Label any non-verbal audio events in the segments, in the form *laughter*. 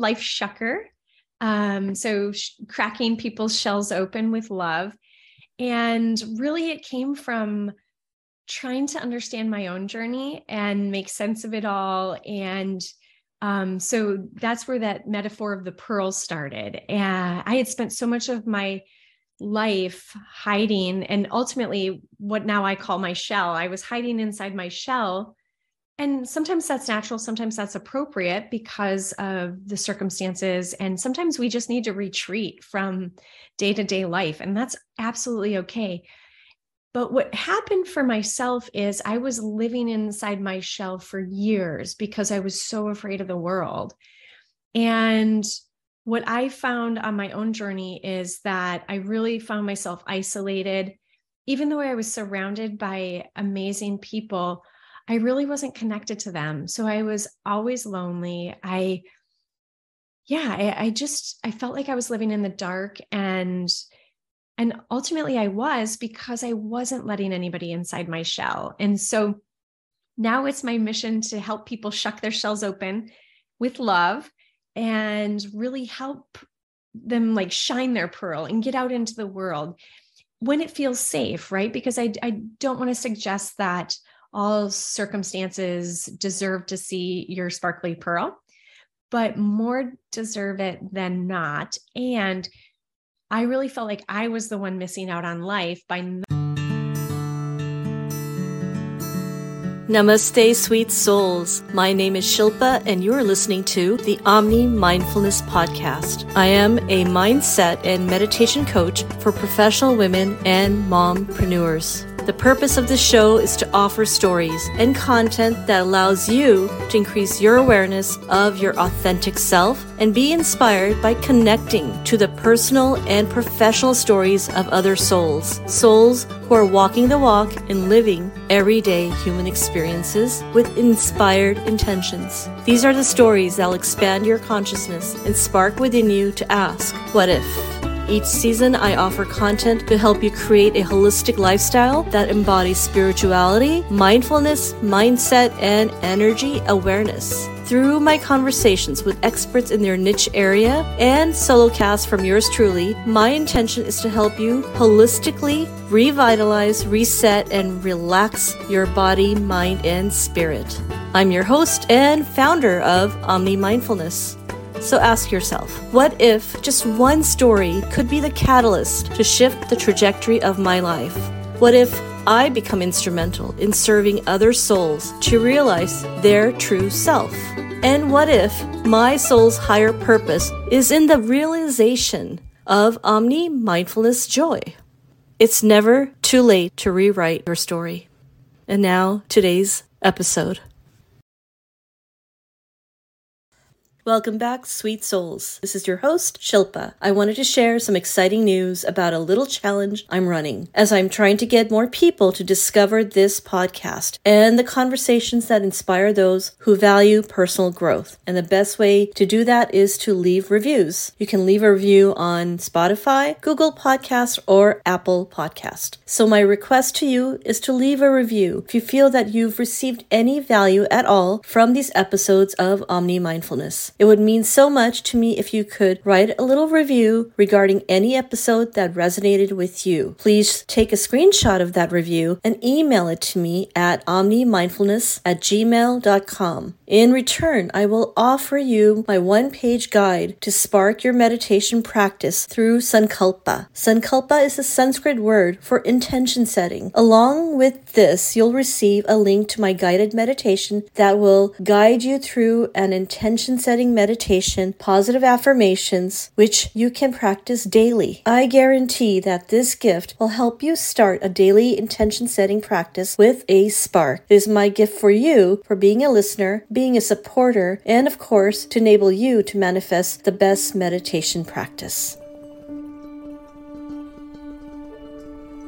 Life Shucker. Um, so sh- cracking people's shells open with love. And really, it came from trying to understand my own journey and make sense of it all. And um, so that's where that metaphor of the pearl started. And I had spent so much of my life hiding, and ultimately, what now I call my shell. I was hiding inside my shell and sometimes that's natural sometimes that's appropriate because of the circumstances. And sometimes we just need to retreat from day-to-day life and that's absolutely okay. But what happened for myself is i was living inside my shell for years because i was so afraid of the world. And what i found on my own journey is that i really found myself isolated. Even though i was surrounded by amazing people I really wasn't connected to them. So I was always lonely. I, yeah, I, I just, I felt like I was living in the dark and, and ultimately I was because I wasn't letting anybody inside my shell. And so now it's my mission to help people shuck their shells open with love and really help them like shine their pearl and get out into the world when it feels safe, right? Because I, I don't want to suggest that all circumstances deserve to see your sparkly pearl, but more deserve it than not. And I really felt like I was the one missing out on life by. Namaste, sweet souls. My name is Shilpa, and you're listening to the Omni Mindfulness Podcast. I am a mindset and meditation coach for professional women and mompreneurs. The purpose of this show is to offer stories and content that allows you to increase your awareness of your authentic self and be inspired by connecting to the personal and professional stories of other souls. Souls who are walking the walk and living everyday human experiences with inspired intentions. These are the stories that will expand your consciousness and spark within you to ask, What if? Each season, I offer content to help you create a holistic lifestyle that embodies spirituality, mindfulness, mindset, and energy awareness. Through my conversations with experts in their niche area and solo casts from yours truly, my intention is to help you holistically revitalize, reset, and relax your body, mind, and spirit. I'm your host and founder of Omni Mindfulness. So ask yourself, what if just one story could be the catalyst to shift the trajectory of my life? What if I become instrumental in serving other souls to realize their true self? And what if my soul's higher purpose is in the realization of omni mindfulness joy? It's never too late to rewrite your story. And now, today's episode. Welcome back, sweet souls. This is your host, Shilpa. I wanted to share some exciting news about a little challenge I'm running as I'm trying to get more people to discover this podcast and the conversations that inspire those who value personal growth. And the best way to do that is to leave reviews. You can leave a review on Spotify, Google Podcast, or Apple Podcast. So my request to you is to leave a review if you feel that you've received any value at all from these episodes of Omni Mindfulness. It would mean so much to me if you could write a little review regarding any episode that resonated with you. Please take a screenshot of that review and email it to me at omnimindfulness at gmail.com. In return, I will offer you my one page guide to spark your meditation practice through Sankalpa. Sankalpa is a Sanskrit word for intention setting. Along with this, you'll receive a link to my guided meditation that will guide you through an intention setting meditation, positive affirmations, which you can practice daily. I guarantee that this gift will help you start a daily intention setting practice with a spark. It is my gift for you for being a listener, being a supporter, and of course, to enable you to manifest the best meditation practice.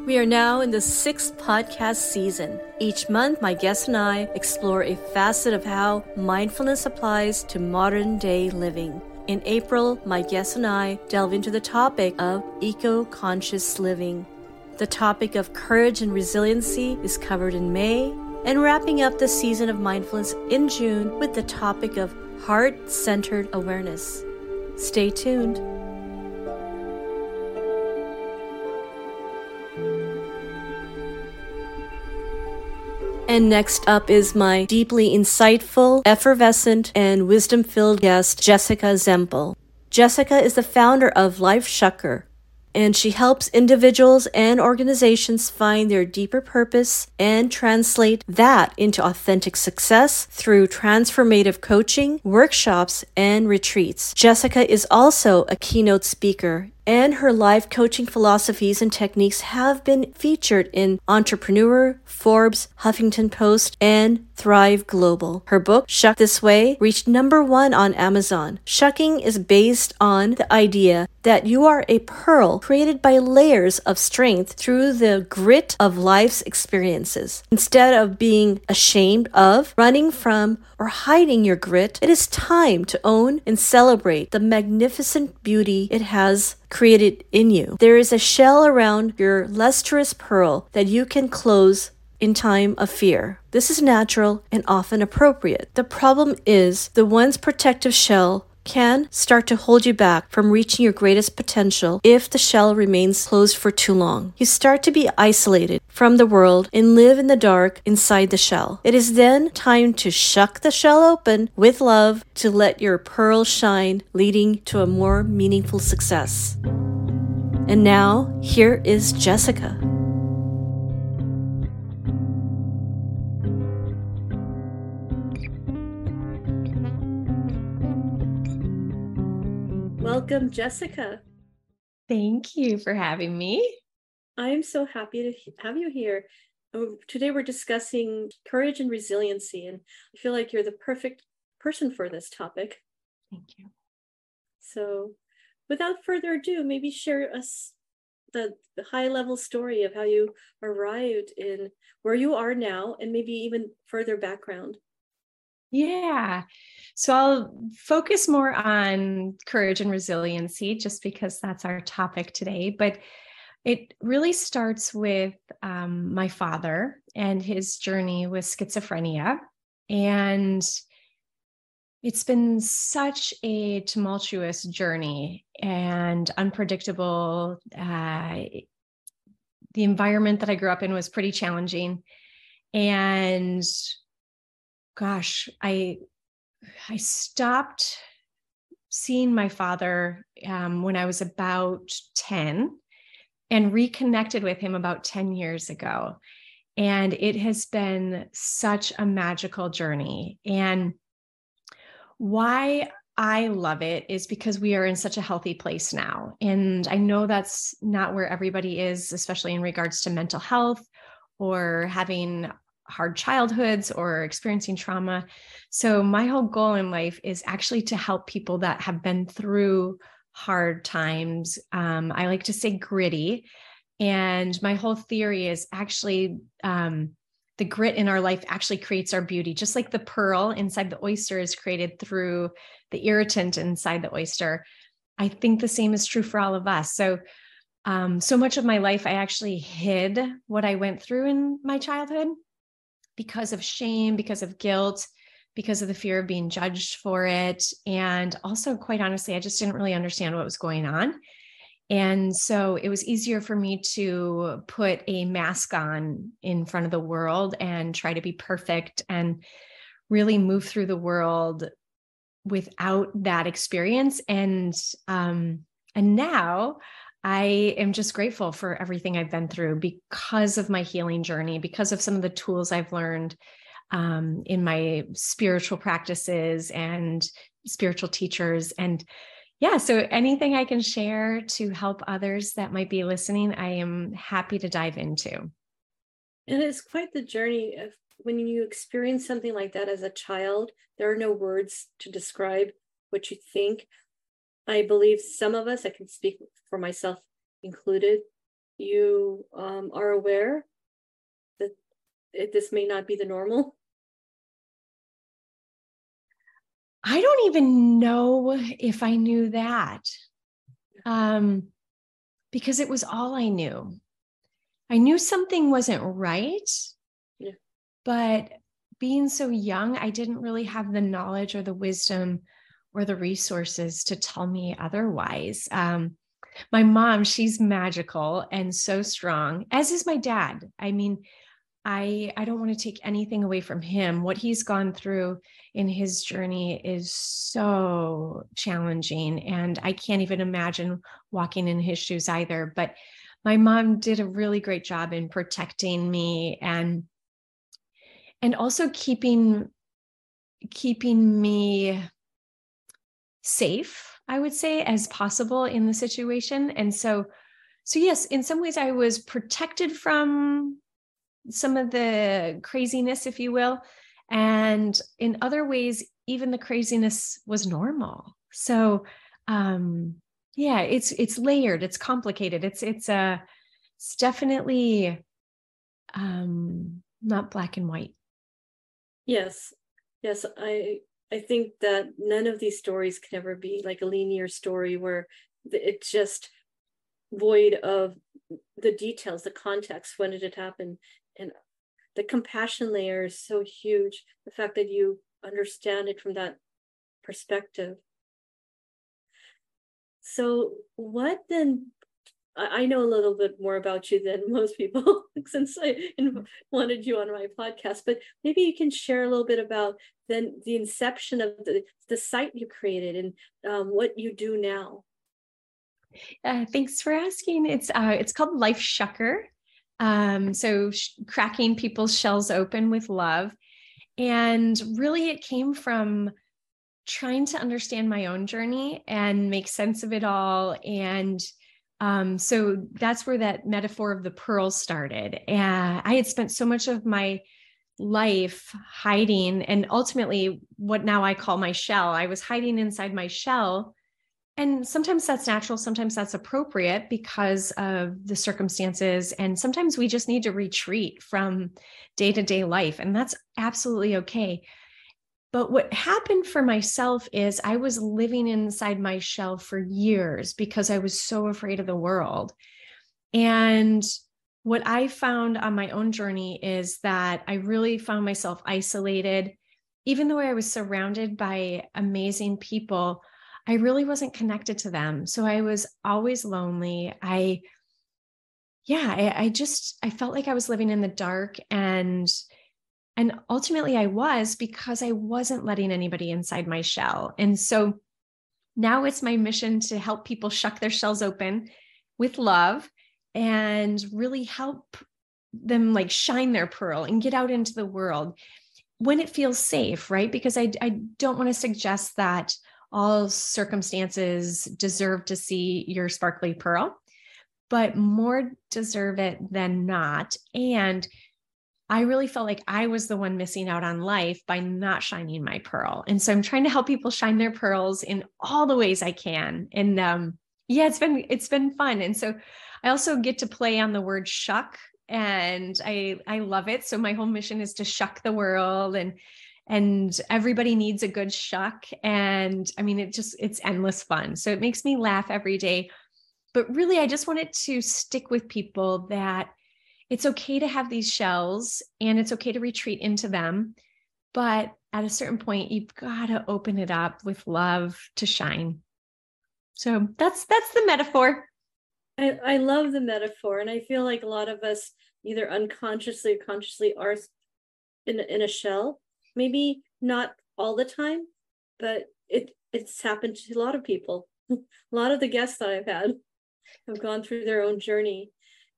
We are now in the sixth podcast season. Each month, my guests and I explore a facet of how mindfulness applies to modern day living. In April, my guests and I delve into the topic of eco conscious living. The topic of courage and resiliency is covered in May, and wrapping up the season of mindfulness in June with the topic of heart centered awareness. Stay tuned. And next up is my deeply insightful, effervescent, and wisdom filled guest, Jessica Zemple. Jessica is the founder of Life Shucker, and she helps individuals and organizations find their deeper purpose and translate that into authentic success through transformative coaching, workshops, and retreats. Jessica is also a keynote speaker and her life coaching philosophies and techniques have been featured in Entrepreneur, Forbes, Huffington Post, and Thrive Global. Her book, Shuck This Way, reached number one on Amazon. Shucking is based on the idea that you are a pearl created by layers of strength through the grit of life's experiences. Instead of being ashamed of, running from, or hiding your grit, it is time to own and celebrate the magnificent beauty it has created in you. There is a shell around your lustrous pearl that you can close in time of fear. This is natural and often appropriate. The problem is the one's protective shell can start to hold you back from reaching your greatest potential if the shell remains closed for too long. You start to be isolated from the world and live in the dark inside the shell. It is then time to shuck the shell open with love to let your pearl shine, leading to a more meaningful success. And now, here is Jessica. Welcome, Jessica. Thank you for having me. I'm so happy to have you here. Oh, today we're discussing courage and resiliency, and I feel like you're the perfect person for this topic. Thank you. So, without further ado, maybe share us the, the high level story of how you arrived in where you are now, and maybe even further background. Yeah. So I'll focus more on courage and resiliency just because that's our topic today. But it really starts with um, my father and his journey with schizophrenia. And it's been such a tumultuous journey and unpredictable. Uh, the environment that I grew up in was pretty challenging. And gosh, I I stopped seeing my father um, when I was about 10 and reconnected with him about 10 years ago. And it has been such a magical journey. And why I love it is because we are in such a healthy place now. And I know that's not where everybody is, especially in regards to mental health or having hard childhoods or experiencing trauma. So, my whole goal in life is actually to help people that have been through hard times. Um, I like to say gritty. And my whole theory is actually um, the grit in our life actually creates our beauty, just like the pearl inside the oyster is created through the irritant inside the oyster. I think the same is true for all of us. So, um, so much of my life, I actually hid what I went through in my childhood because of shame, because of guilt, because of the fear of being judged for it. And also, quite honestly, I just didn't really understand what was going on. And so it was easier for me to put a mask on in front of the world and try to be perfect and really move through the world without that experience. And um, and now I am just grateful for everything I've been through because of my healing journey, because of some of the tools I've learned um, in my spiritual practices and spiritual teachers. And yeah, so anything I can share to help others that might be listening, I am happy to dive into. And it's quite the journey of when you experience something like that as a child, there are no words to describe what you think. I believe some of us, I can speak for myself included, you um, are aware that it, this may not be the normal? I don't even know if I knew that um, because it was all I knew. I knew something wasn't right, yeah. but being so young, I didn't really have the knowledge or the wisdom or the resources to tell me otherwise. Um, my mom, she's magical and so strong, as is my dad. I mean, I I don't want to take anything away from him. What he's gone through in his journey is so challenging and I can't even imagine walking in his shoes either, but my mom did a really great job in protecting me and and also keeping keeping me safe i would say as possible in the situation. And so so yes in some ways i was protected from some of the craziness if you will. And in other ways even the craziness was normal. So um yeah it's it's layered it's complicated. It's it's a uh, it's definitely um not black and white. Yes, yes, I I think that none of these stories can ever be like a linear story where it's just void of the details, the context, when did it happen, and the compassion layer is so huge. The fact that you understand it from that perspective. So, what then I know a little bit more about you than *laughs* most people since I wanted you on my podcast, but maybe you can share a little bit about then the inception of the, the site you created and um, what you do now. Uh, thanks for asking. It's uh, it's called Life Shucker. Um, so sh- cracking people's shells open with love, and really it came from trying to understand my own journey and make sense of it all and um, so that's where that metaphor of the pearl started. And I had spent so much of my life hiding, and ultimately, what now I call my shell. I was hiding inside my shell. And sometimes that's natural, sometimes that's appropriate because of the circumstances. And sometimes we just need to retreat from day to day life, and that's absolutely okay. But what happened for myself is I was living inside my shell for years because I was so afraid of the world. And what I found on my own journey is that I really found myself isolated. Even though I was surrounded by amazing people, I really wasn't connected to them. So I was always lonely. I, yeah, I, I just, I felt like I was living in the dark and and ultimately, I was because I wasn't letting anybody inside my shell. And so now it's my mission to help people shuck their shells open with love and really help them like shine their pearl and get out into the world when it feels safe, right? Because I, I don't want to suggest that all circumstances deserve to see your sparkly pearl, but more deserve it than not. And I really felt like I was the one missing out on life by not shining my pearl. And so I'm trying to help people shine their pearls in all the ways I can. And um, yeah, it's been it's been fun. And so I also get to play on the word shuck and I I love it. So my whole mission is to shuck the world and and everybody needs a good shuck and I mean it just it's endless fun. So it makes me laugh every day. But really I just wanted to stick with people that it's okay to have these shells and it's okay to retreat into them. But at a certain point, you've got to open it up with love to shine. So that's that's the metaphor. I, I love the metaphor. And I feel like a lot of us either unconsciously or consciously are in, in a shell. Maybe not all the time, but it it's happened to a lot of people. *laughs* a lot of the guests that I've had have gone through their own journey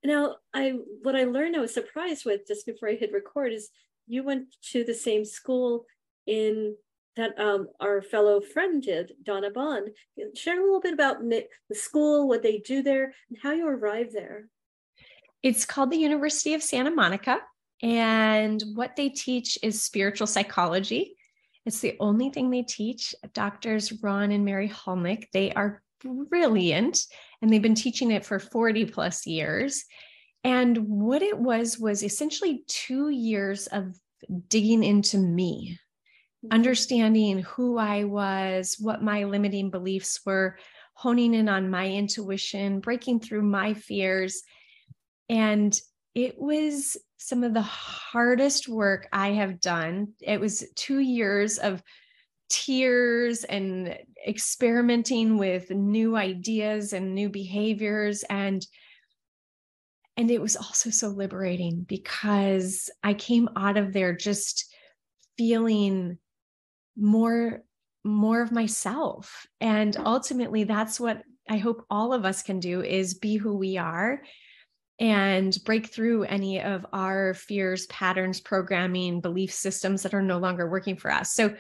now, I what I learned I was surprised with just before I hit record is you went to the same school in that um, our fellow friend did, Donna Bond. Share a little bit about the school, what they do there, and how you arrived there. It's called the University of Santa Monica, and what they teach is spiritual psychology. It's the only thing they teach. Doctors Ron and Mary Hulnick, they are brilliant and they've been teaching it for 40 plus years. And what it was was essentially two years of digging into me, mm-hmm. understanding who I was, what my limiting beliefs were, honing in on my intuition, breaking through my fears. And it was some of the hardest work I have done. It was two years of tears and experimenting with new ideas and new behaviors and and it was also so liberating because I came out of there just feeling more more of myself and ultimately that's what I hope all of us can do is be who we are and break through any of our fears, patterns, programming, belief systems that are no longer working for us. So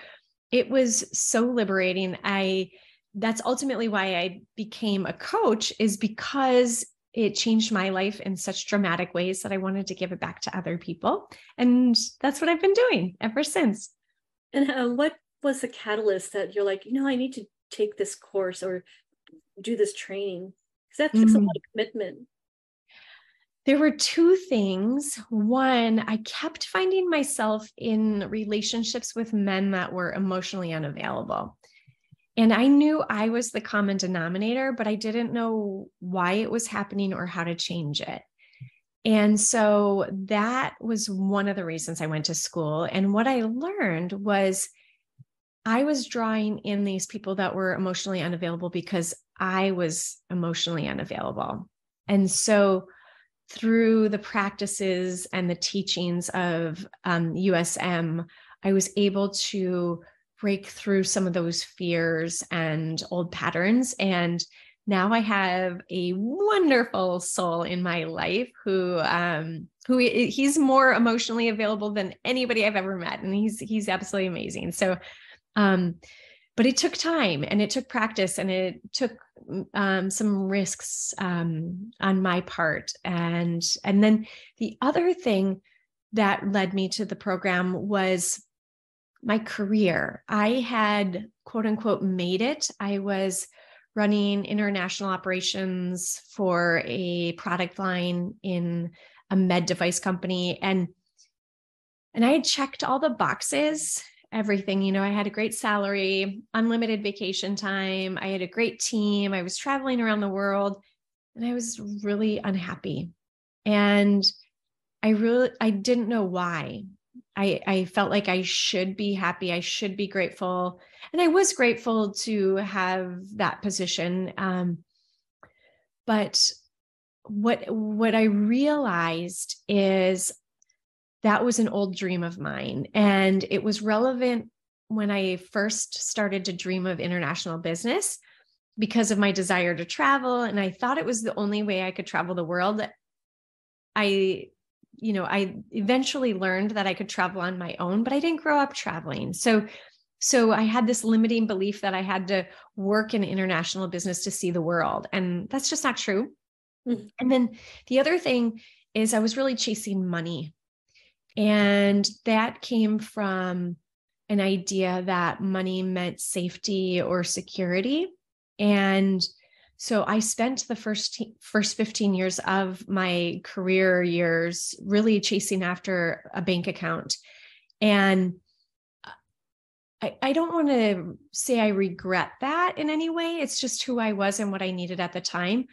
it was so liberating. I that's ultimately why I became a coach is because it changed my life in such dramatic ways that I wanted to give it back to other people. And that's what I've been doing ever since. And uh, what was the catalyst that you're like, you know, I need to take this course or do this training? Because that takes mm-hmm. a lot of commitment. There were two things. One, I kept finding myself in relationships with men that were emotionally unavailable. And I knew I was the common denominator, but I didn't know why it was happening or how to change it. And so that was one of the reasons I went to school. And what I learned was I was drawing in these people that were emotionally unavailable because I was emotionally unavailable. And so through the practices and the teachings of um, USM, I was able to break through some of those fears and old patterns. And now I have a wonderful soul in my life who um, who he's more emotionally available than anybody I've ever met, and he's he's absolutely amazing. So, um, but it took time and it took practice and it took um, some risks um, on my part. And and then the other thing that led me to the program was my career. I had quote unquote made it. I was running international operations for a product line in a med device company. And and i had checked all the boxes everything. You know, I had a great salary, unlimited vacation time. I had a great team. I was traveling around the world and I was really unhappy. And I really I didn't know why. I I felt like I should be happy. I should be grateful. And I was grateful to have that position. Um, but what what I realized is that was an old dream of mine. And it was relevant when I first started to dream of international business because of my desire to travel. And I thought it was the only way I could travel the world. I, you know, I eventually learned that I could travel on my own, but I didn't grow up traveling. So, so I had this limiting belief that I had to work in international business to see the world. And that's just not true. Mm-hmm. And then the other thing is I was really chasing money and that came from an idea that money meant safety or security. And so I spent the first first 15 years of my career years really chasing after a bank account. And I, I don't want to say I regret that in any way. It's just who I was and what I needed at the time.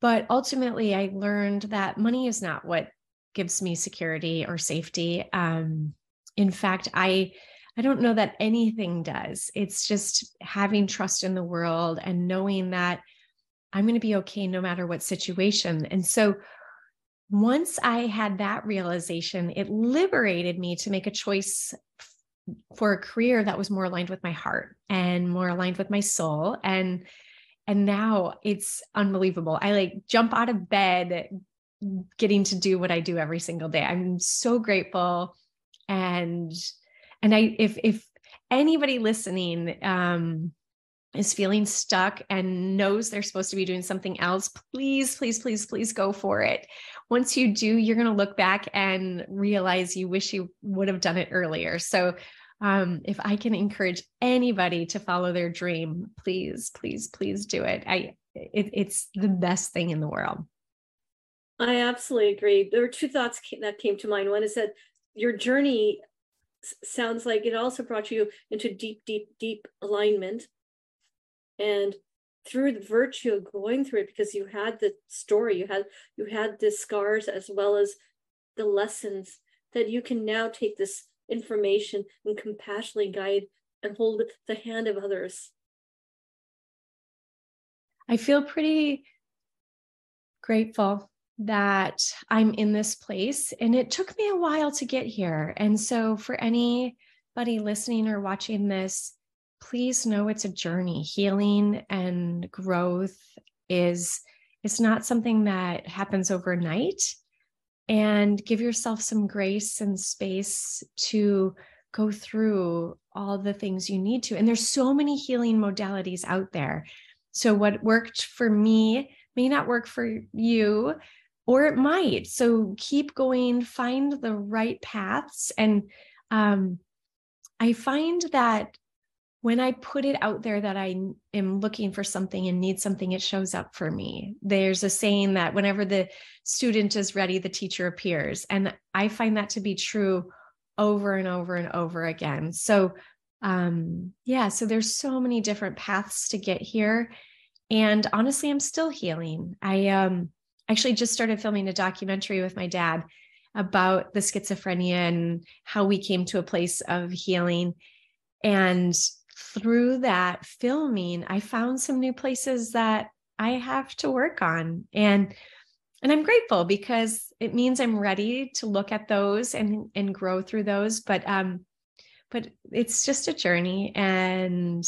But ultimately, I learned that money is not what gives me security or safety. Um, in fact, I I don't know that anything does. It's just having trust in the world and knowing that I'm going to be okay no matter what situation. And so once I had that realization, it liberated me to make a choice for a career that was more aligned with my heart and more aligned with my soul and and now it's unbelievable. I like jump out of bed, getting to do what I do every single day. I'm so grateful. And and I if if anybody listening um is feeling stuck and knows they're supposed to be doing something else, please, please, please, please go for it. Once you do, you're going to look back and realize you wish you would have done it earlier. So, um, if I can encourage anybody to follow their dream, please, please, please do it. I, it, it's the best thing in the world. I absolutely agree. There were two thoughts that came to mind. One is that your journey sounds like it also brought you into deep, deep, deep alignment. And through the virtue of going through it, because you had the story, you had you had the scars as well as the lessons that you can now take this information and compassionately guide and hold the hand of others? I feel pretty grateful that I'm in this place. And it took me a while to get here. And so, for anybody listening or watching this, please know it's a journey. Healing and growth is it's not something that happens overnight. And give yourself some grace and space to go through all the things you need to. And there's so many healing modalities out there. So, what worked for me may not work for you, or it might. So, keep going, find the right paths. And um, I find that when I put it out there that I am looking for something and need something, it shows up for me. There's a saying that whenever the student is ready, the teacher appears. And I find that to be true over and over and over again. So, um, yeah, so there's so many different paths to get here. And honestly, I'm still healing. I um, actually just started filming a documentary with my dad about the schizophrenia and how we came to a place of healing. And through that filming, I found some new places that I have to work on. And and I'm grateful because it means I'm ready to look at those and and grow through those. But um, but it's just a journey and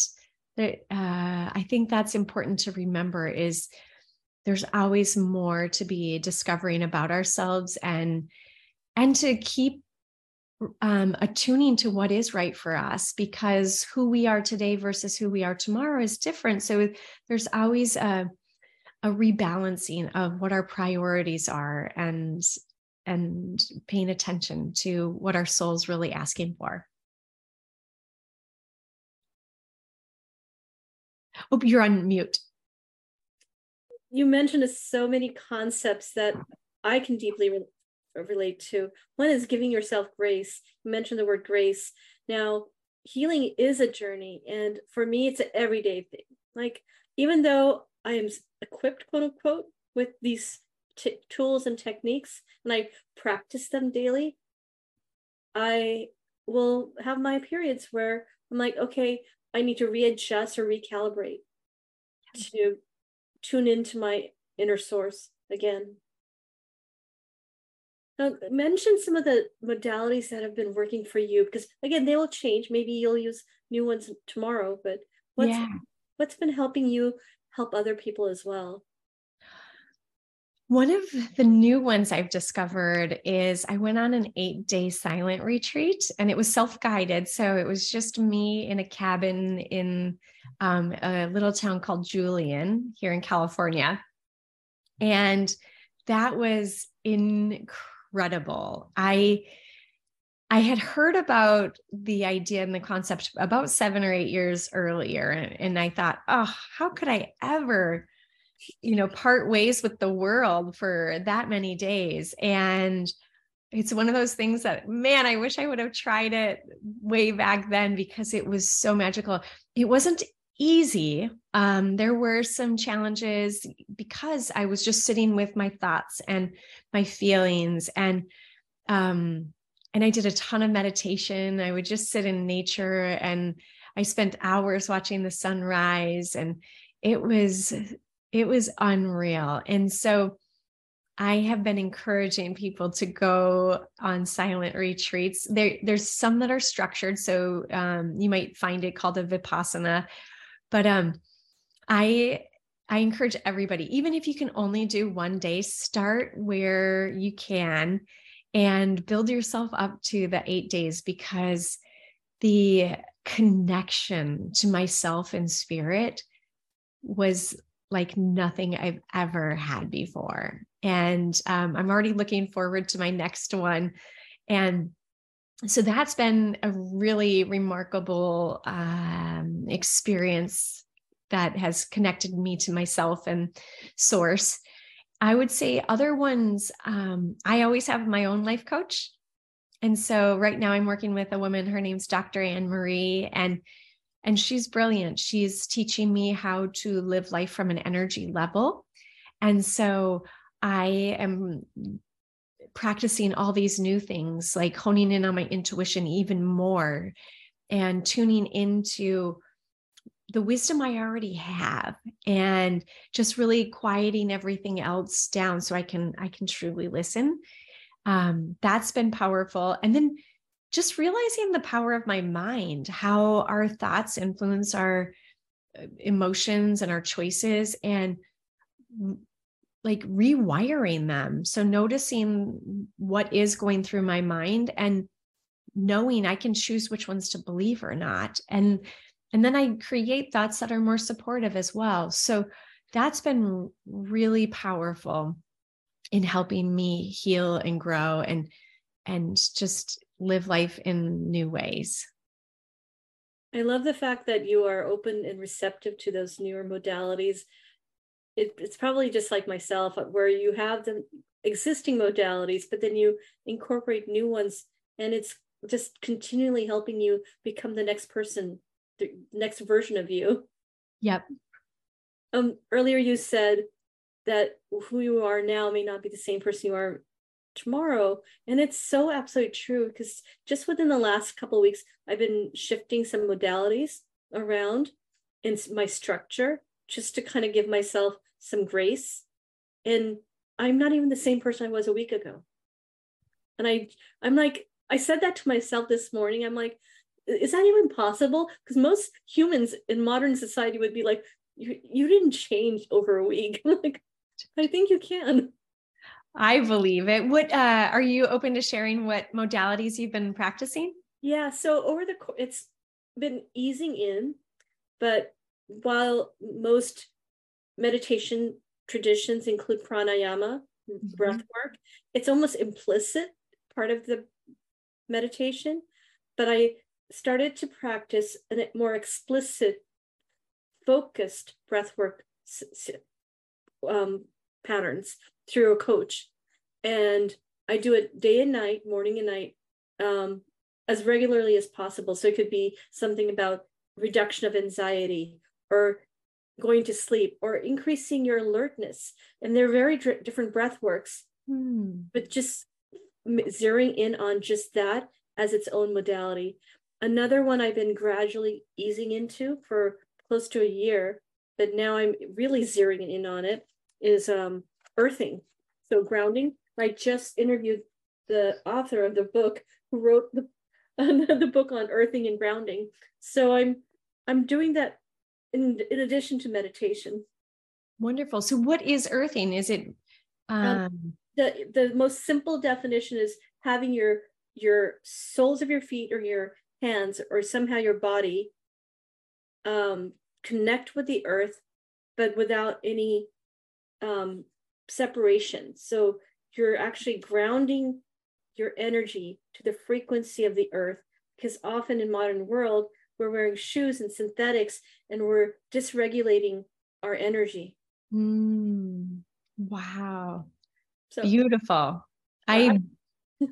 uh, I think that's important to remember is there's always more to be discovering about ourselves and and to keep um, attuning to what is right for us because who we are today versus who we are tomorrow is different. So there's always a a rebalancing of what our priorities are and and paying attention to what our soul's really asking for. Oh, you're on mute. You mentioned so many concepts that I can deeply re- relate to. One is giving yourself grace. You mentioned the word grace. Now, healing is a journey. And for me, it's an everyday thing. Like, even though I am equipped, quote unquote, with these t- tools and techniques, and I practice them daily, I will have my periods where I'm like, okay, I need to readjust or recalibrate to tune into my inner source again. Now, mention some of the modalities that have been working for you because again, they will change. Maybe you'll use new ones tomorrow, but what's yeah. what's been helping you help other people as well? One of the new ones I've discovered is I went on an eight day silent retreat and it was self guided. So it was just me in a cabin in um, a little town called Julian here in California. And that was incredible. I I had heard about the idea and the concept about seven or eight years earlier. And I thought, oh, how could I ever you know, part ways with the world for that many days. And it's one of those things that, man, I wish I would have tried it way back then because it was so magical. It wasn't easy. Um, there were some challenges because I was just sitting with my thoughts and my feelings and um, and I did a ton of meditation. I would just sit in nature and I spent hours watching the sunrise and it was it was unreal. And so I have been encouraging people to go on silent retreats. There, there's some that are structured, so um, you might find it called a vipassana. But um, I I encourage everybody, even if you can only do one day, start where you can and build yourself up to the eight days because the connection to myself and spirit was like nothing I've ever had before. And um, I'm already looking forward to my next one. And so that's been a really remarkable um, experience that has connected me to myself and source. I would say other ones, um, I always have my own life coach. And so right now I'm working with a woman, her name's Dr. Anne Marie, and and she's brilliant. She's teaching me how to live life from an energy level. And so I am practicing all these new things, like honing in on my intuition even more and tuning into the wisdom I already have and just really quieting everything else down so I can I can truly listen. Um, that's been powerful. And then just realizing the power of my mind, how our thoughts influence our uh, emotions and our choices and like rewiring them. So noticing what is going through my mind and knowing I can choose which ones to believe or not. And and then I create thoughts that are more supportive as well. So that's been really powerful in helping me heal and grow and and just live life in new ways. I love the fact that you are open and receptive to those newer modalities. It, it's probably just like myself, where you have the existing modalities, but then you incorporate new ones, and it's just continually helping you become the next person the next version of you. Yep. Um, earlier you said that who you are now may not be the same person you are tomorrow and it's so absolutely true because just within the last couple weeks i've been shifting some modalities around in my structure just to kind of give myself some grace and i'm not even the same person i was a week ago and i i'm like i said that to myself this morning i'm like is that even possible? Because most humans in modern society would be like, you, you didn't change over a week. *laughs* like, I think you can. I believe it. What uh, are you open to sharing? What modalities you've been practicing? Yeah, so over the it's been easing in, but while most meditation traditions include pranayama, mm-hmm. breath work, it's almost implicit part of the meditation. But I started to practice a more explicit, focused breathwork um, patterns through a coach. And I do it day and night, morning and night, um, as regularly as possible. So it could be something about reduction of anxiety or going to sleep or increasing your alertness. And they're very dr- different breath works, hmm. but just zeroing in on just that as its own modality. Another one I've been gradually easing into for close to a year, but now I'm really zeroing in on it is um, earthing. So grounding. I just interviewed the author of the book who wrote the *laughs* the book on earthing and grounding. So I'm I'm doing that in in addition to meditation. Wonderful. So what is earthing? Is it um... um the the most simple definition is having your your soles of your feet or your hands or somehow your body um, connect with the earth, but without any um, separation. So you're actually grounding your energy to the frequency of the earth because often in modern world we're wearing shoes and synthetics and we're dysregulating our energy. Mm, wow. So, beautiful. I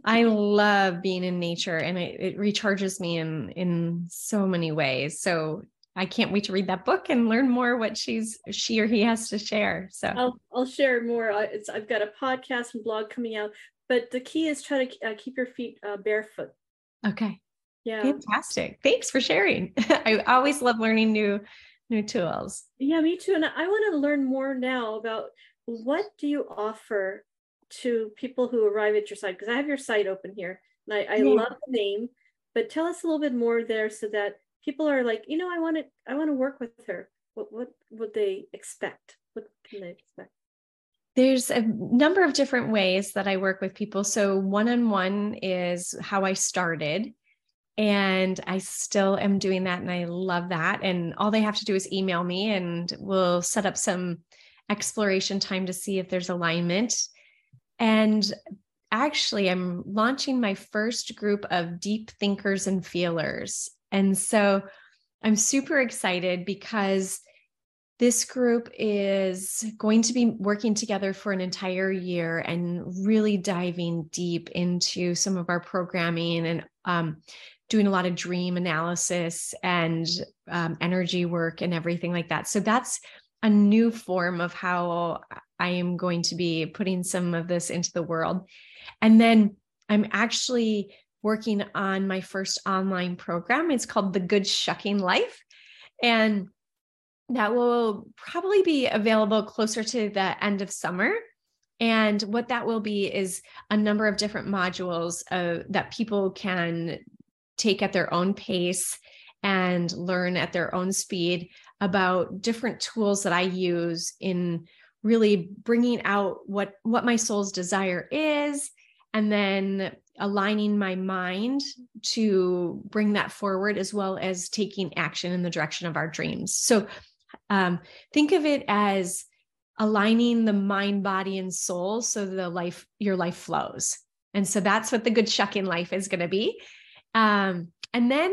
I love being in nature and it, it recharges me in in so many ways. So I can't wait to read that book and learn more what she's she or he has to share. So I'll I'll share more. It's, I've got a podcast and blog coming out, but the key is try to uh, keep your feet uh, barefoot. Okay. Yeah. Fantastic. Thanks for sharing. *laughs* I always love learning new new tools. Yeah, me too. And I want to learn more now about what do you offer to people who arrive at your site because I have your site open here and I, I yeah. love the name, but tell us a little bit more there so that people are like, you know, I want to I want to work with her. What what would they expect? What can they expect? There's a number of different ways that I work with people. So one on one is how I started. And I still am doing that and I love that. And all they have to do is email me and we'll set up some exploration time to see if there's alignment and actually, I'm launching my first group of deep thinkers and feelers. And so I'm super excited because this group is going to be working together for an entire year and really diving deep into some of our programming and um, doing a lot of dream analysis and um, energy work and everything like that. So that's a new form of how I am going to be putting some of this into the world. And then I'm actually working on my first online program. It's called The Good Shucking Life. And that will probably be available closer to the end of summer. And what that will be is a number of different modules uh, that people can take at their own pace and learn at their own speed about different tools that I use in really bringing out what what my soul's desire is and then aligning my mind to bring that forward as well as taking action in the direction of our dreams. So um, think of it as aligning the mind body and soul so the life your life flows. And so that's what the good shucking life is going to be. Um, and then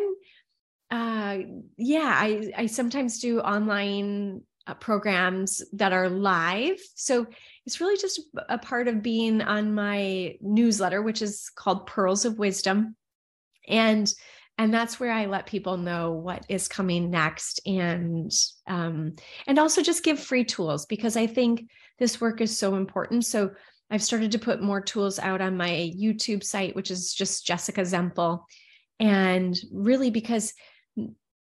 uh yeah i i sometimes do online uh, programs that are live. So it's really just a part of being on my newsletter which is called pearls of wisdom. And and that's where i let people know what is coming next and um and also just give free tools because i think this work is so important. So i've started to put more tools out on my youtube site which is just jessica Zemple and really because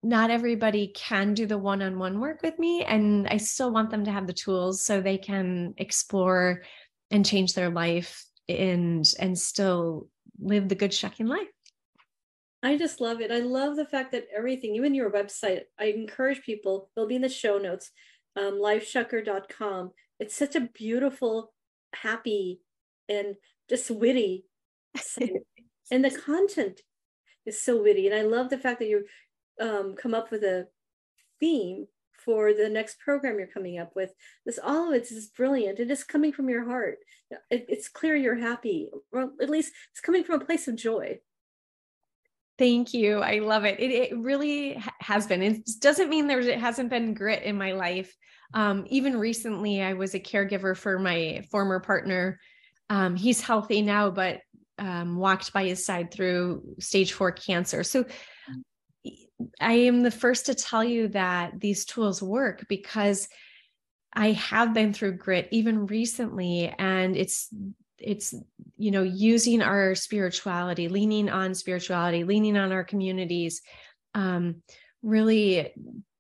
not everybody can do the one-on-one work with me and i still want them to have the tools so they can explore and change their life and and still live the good shucking life. I just love it. I love the fact that everything even your website i encourage people it'll be in the show notes um, lifeshucker.com it's such a beautiful happy and just witty *laughs* and the content is so witty. And I love the fact that you um, come up with a theme for the next program you're coming up with. This all of it is brilliant. It is coming from your heart. It, it's clear you're happy, or at least it's coming from a place of joy. Thank you. I love it. It, it really has been. It doesn't mean there it hasn't been grit in my life. Um, even recently, I was a caregiver for my former partner. Um, he's healthy now, but um, walked by his side through stage four cancer. So I am the first to tell you that these tools work because I have been through grit even recently, and it's it's you know using our spirituality, leaning on spirituality, leaning on our communities, um, really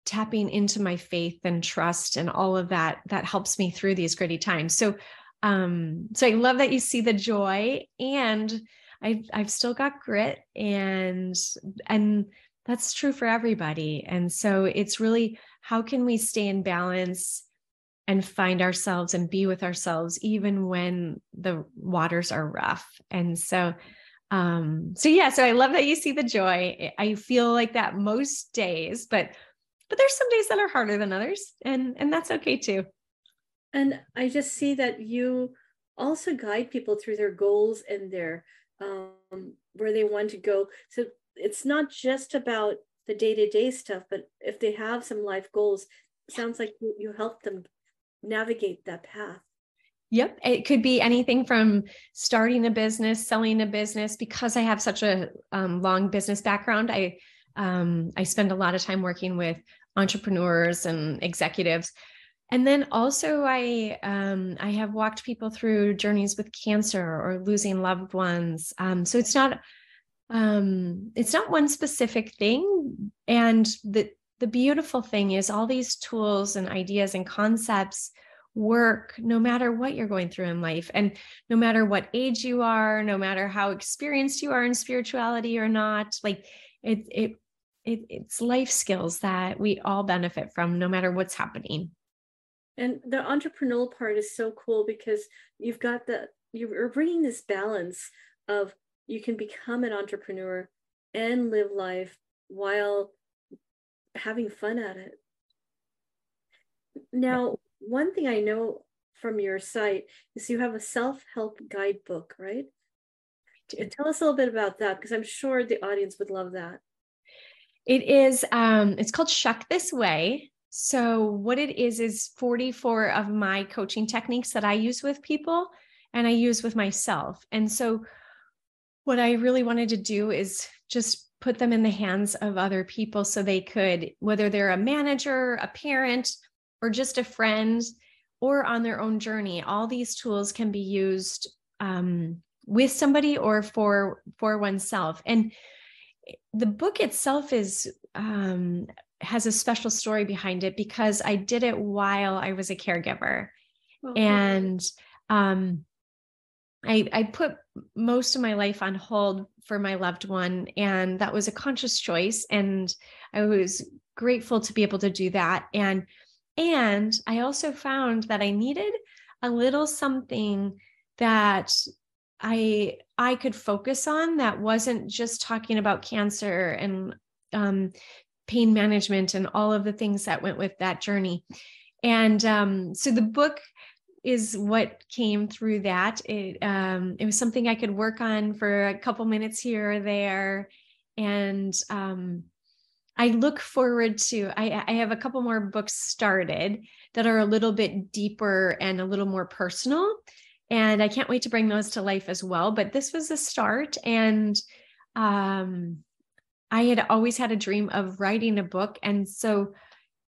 tapping into my faith and trust and all of that that helps me through these gritty times. So um, so I love that you see the joy and I've I've still got grit and and that's true for everybody. And so it's really how can we stay in balance and find ourselves and be with ourselves even when the waters are rough. And so um so yeah, so I love that you see the joy. I feel like that most days, but but there's some days that are harder than others and and that's okay too. And I just see that you also guide people through their goals and their um, where they want to go. So it's not just about the day to day stuff, but if they have some life goals, sounds like you, you help them navigate that path. Yep. It could be anything from starting a business, selling a business. Because I have such a um, long business background, I um, I spend a lot of time working with entrepreneurs and executives and then also i um, i have walked people through journeys with cancer or losing loved ones um, so it's not um, it's not one specific thing. And the the beautiful thing is all these tools and ideas and concepts work no matter what you're going through in life and no matter what age you are no matter how experienced you are in spirituality or not. Like it it, it it's life skills that we all benefit from no matter what's happening. And the entrepreneurial part is so cool because you've got the you're bringing this balance of you can become an entrepreneur and live life while having fun at it. Now, one thing I know from your site is you have a self-help guidebook, right? Tell us a little bit about that because I'm sure the audience would love that. It is um it's called Shuck This Way so, what it is, is 44 of my coaching techniques that I use with people and I use with myself. And so, what I really wanted to do is just put them in the hands of other people so they could, whether they're a manager, a parent, or just a friend or on their own journey. All these tools can be used um, with somebody or for for oneself. And the book itself is um, has a special story behind it because I did it while I was a caregiver, oh, and um, I I put most of my life on hold for my loved one, and that was a conscious choice, and I was grateful to be able to do that. And and I also found that I needed a little something that I I could focus on that wasn't just talking about cancer and um, pain management and all of the things that went with that journey. And um, so the book is what came through that. It um, it was something I could work on for a couple minutes here or there, and um, I look forward to. I, I have a couple more books started that are a little bit deeper and a little more personal and I can't wait to bring those to life as well. But this was a start, and um, I had always had a dream of writing a book, and so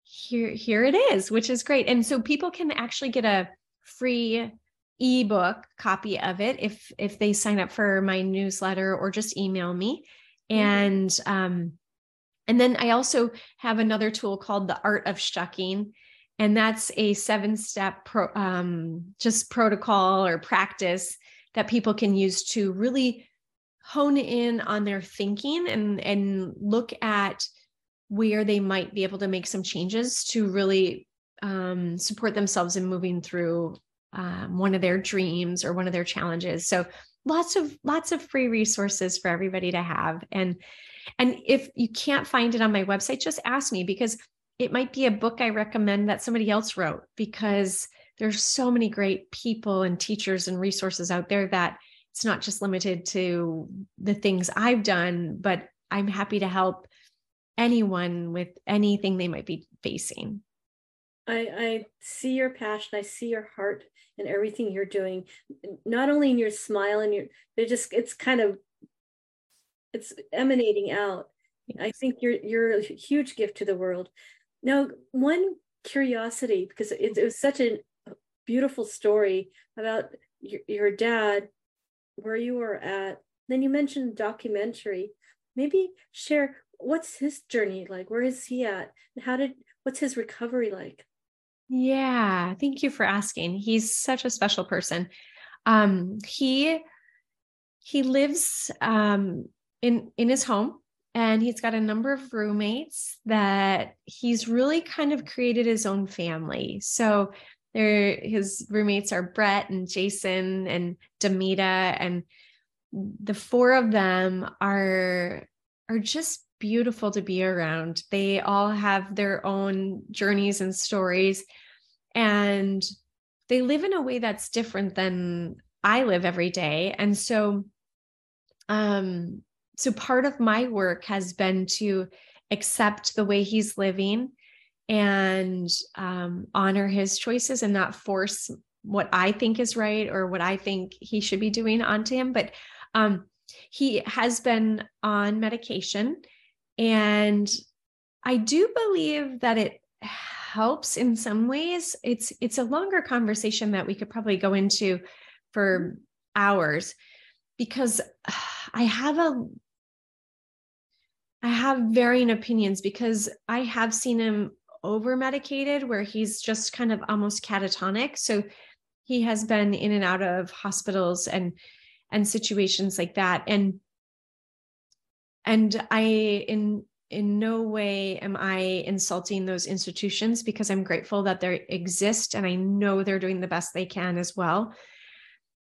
here here it is, which is great. And so people can actually get a free ebook copy of it if if they sign up for my newsletter or just email me mm-hmm. and um and then i also have another tool called the art of shucking and that's a seven step pro, um, just protocol or practice that people can use to really hone in on their thinking and and look at where they might be able to make some changes to really um, support themselves in moving through um, one of their dreams or one of their challenges so lots of lots of free resources for everybody to have and and if you can't find it on my website just ask me because it might be a book I recommend that somebody else wrote because there's so many great people and teachers and resources out there that it's not just limited to the things I've done, but I'm happy to help anyone with anything they might be facing. I, I see your passion. I see your heart and everything you're doing. Not only in your smile and your, they're just, it's kind of, it's emanating out. I think you're you're a huge gift to the world. Now, one curiosity, because it, it was such a beautiful story about your, your dad, where you were at. Then you mentioned documentary. Maybe share what's his journey like? Where is he at? How did what's his recovery like? Yeah, thank you for asking. He's such a special person. Um, he he lives um, in in his home and he's got a number of roommates that he's really kind of created his own family. So there his roommates are Brett and Jason and Demita and the four of them are are just beautiful to be around. They all have their own journeys and stories and they live in a way that's different than I live every day. And so um so part of my work has been to accept the way he's living and um, honor his choices and not force what I think is right or what I think he should be doing onto him. But um, he has been on medication, and I do believe that it helps in some ways. It's it's a longer conversation that we could probably go into for mm-hmm. hours because I have a I have varying opinions because I have seen him over medicated where he's just kind of almost catatonic. So he has been in and out of hospitals and and situations like that. And and I in in no way am I insulting those institutions because I'm grateful that they exist and I know they're doing the best they can as well.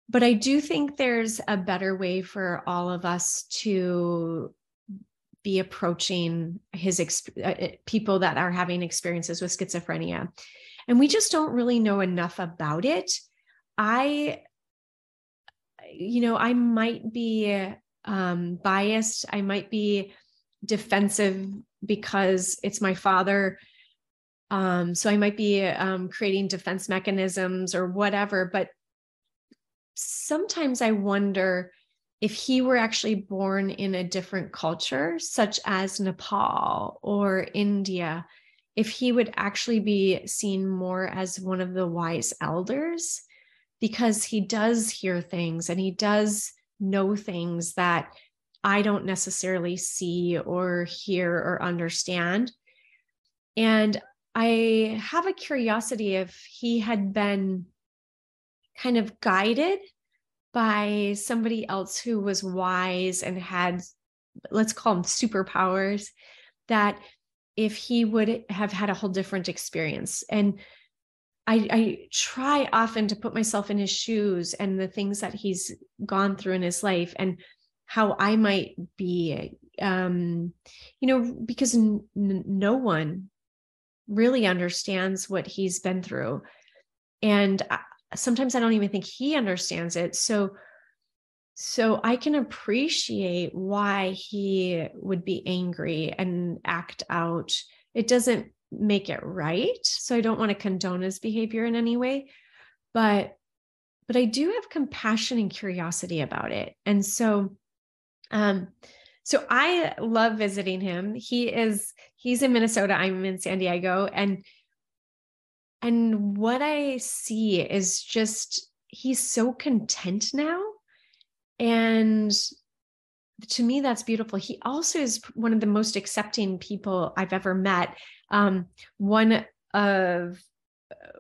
But I do think there's a better way for all of us to be approaching his exp- uh, uh, people that are having experiences with schizophrenia and we just don't really know enough about it i you know i might be um, biased. I might be defensive because it's my father. Um, so i might be um, creating defense mechanisms or whatever but sometimes i wonder if he were actually born in a different culture, such as Nepal or India, if he would actually be seen more as one of the wise elders because he does hear things and he does know things that I don't necessarily see or hear or understand. And I have a curiosity if he had been kind of guided by somebody else who was wise and had, let's call them superpowers, that if he would have had a whole different experience. And I, I try often to put myself in his shoes and the things that he's gone through in his life and how I might be, um, you know, because n- no one really understands what he's been through. And I, sometimes I don't even think he understands it. So, so I can appreciate why he would be angry and act out. It doesn't make it right. So I don't want to condone his behavior in any way, but but I do have compassion and curiosity about it. And so um so I love visiting him. He is he's in Minnesota, I'm in San Diego and and what I see is just he's so content now and to me that's beautiful. He also is one of the most accepting people i've ever met. Um, one of uh,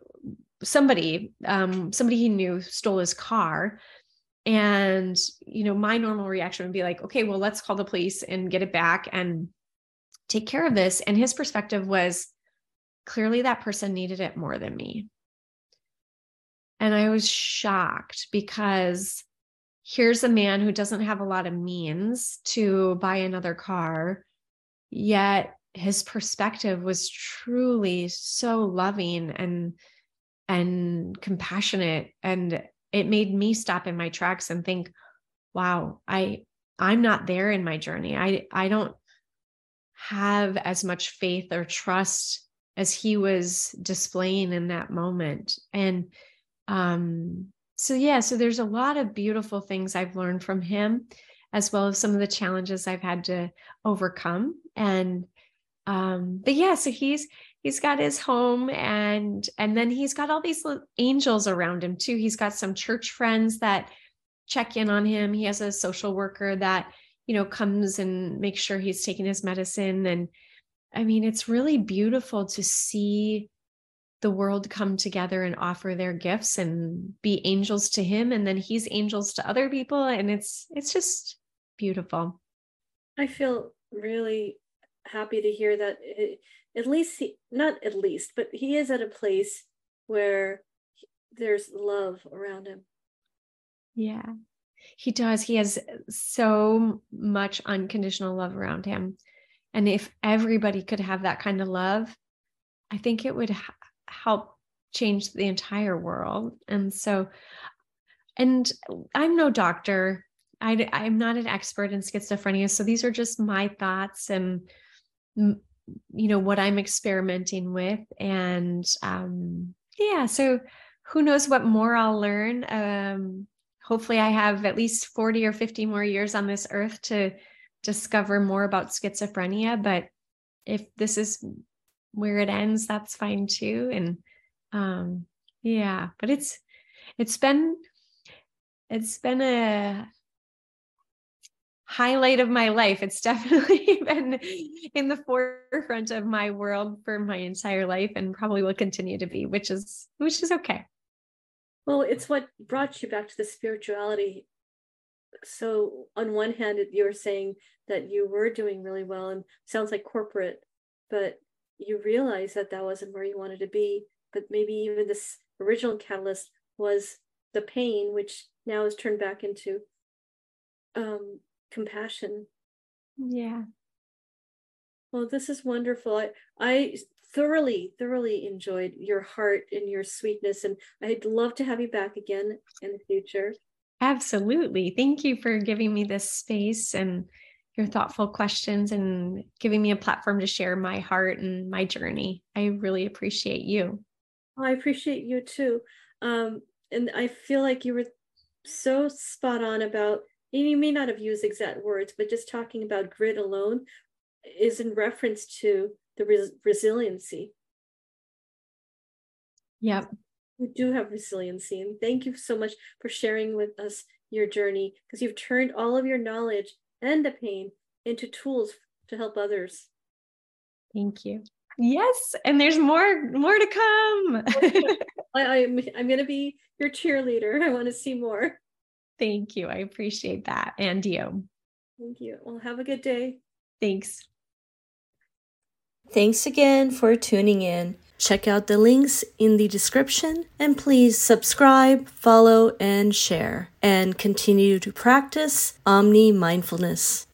somebody um, somebody he knew stole his car. And you know my normal reaction would be like okay well let's call the police and get it back and take care of this. And his perspective was clearly that person needed it more than me. And i was shocked because here's a man who doesn't have a lot of means to buy another car yet his perspective was truly so loving and and compassionate. And it made me stop in my tracks and think wow i i'm not there in my journey. I i don't have as much faith or trust as he was displaying in that moment. And um so yeah so there's a lot of beautiful things i've learned from him as well as some of the challenges i've had to overcome and um but yeah so he's he's got his home and and then he's got all these angels around him too. He's got some church friends that check in on him. He has a social worker that you know comes and makes sure he's taking his medicine and i mean it's really beautiful to see the world come together and offer their gifts and be angels to him and then he's angels to other people and it's it's just beautiful i feel really happy to hear that it, at least he, not at least, but he is at a place where there's love around him. Yeah, he does. He has so much unconditional love around him. And if everybody could have that kind of love, I think it would help change the entire world. And so, and I'm no doctor. I, I'm not an expert in schizophrenia. So these are just my thoughts and you know what i'm experimenting with and um yeah so who knows what more i'll learn um hopefully i have at least 40 or 50 more years on this earth to discover more about schizophrenia but if this is where it ends that's fine too and um yeah but it's it's been it's been a highlight of my life. It's *laughs* definitely been in the forefront of my world for my entire life and probably will continue to be, which is which is okay. Well, it's what brought you back to the spirituality. So on one hand, you were saying that you were doing really well and sounds like corporate, but you realize that that wasn't where you wanted to be. But maybe even this original catalyst was the pain, which now is turned back into um, compassion. Yeah. Well, this is wonderful. I, I thoroughly, thoroughly enjoyed your heart and your sweetness, and I'd love to have you back again in the future. Absolutely. Thank you for giving me this space and your thoughtful questions and giving me a platform to share my heart and my journey. I really appreciate you. I appreciate you too. Um, and I feel like you were so spot on about and you may not have used exact words, but just talking about grit alone is in reference to the res- resiliency. Yep. You do have resiliency. And thank you so much for sharing with us your journey because you've turned all of your knowledge and the pain into tools to help others. Thank you. Yes, and there's more more to come. *laughs* I, I'm I'm gonna be your cheerleader. I want to see more. Thank you. I appreciate that. And you. Thank you. Well, have a good day. Thanks. Thanks again for tuning in. Check out the links in the description and please subscribe, follow, and share, and continue to practice Omni Mindfulness.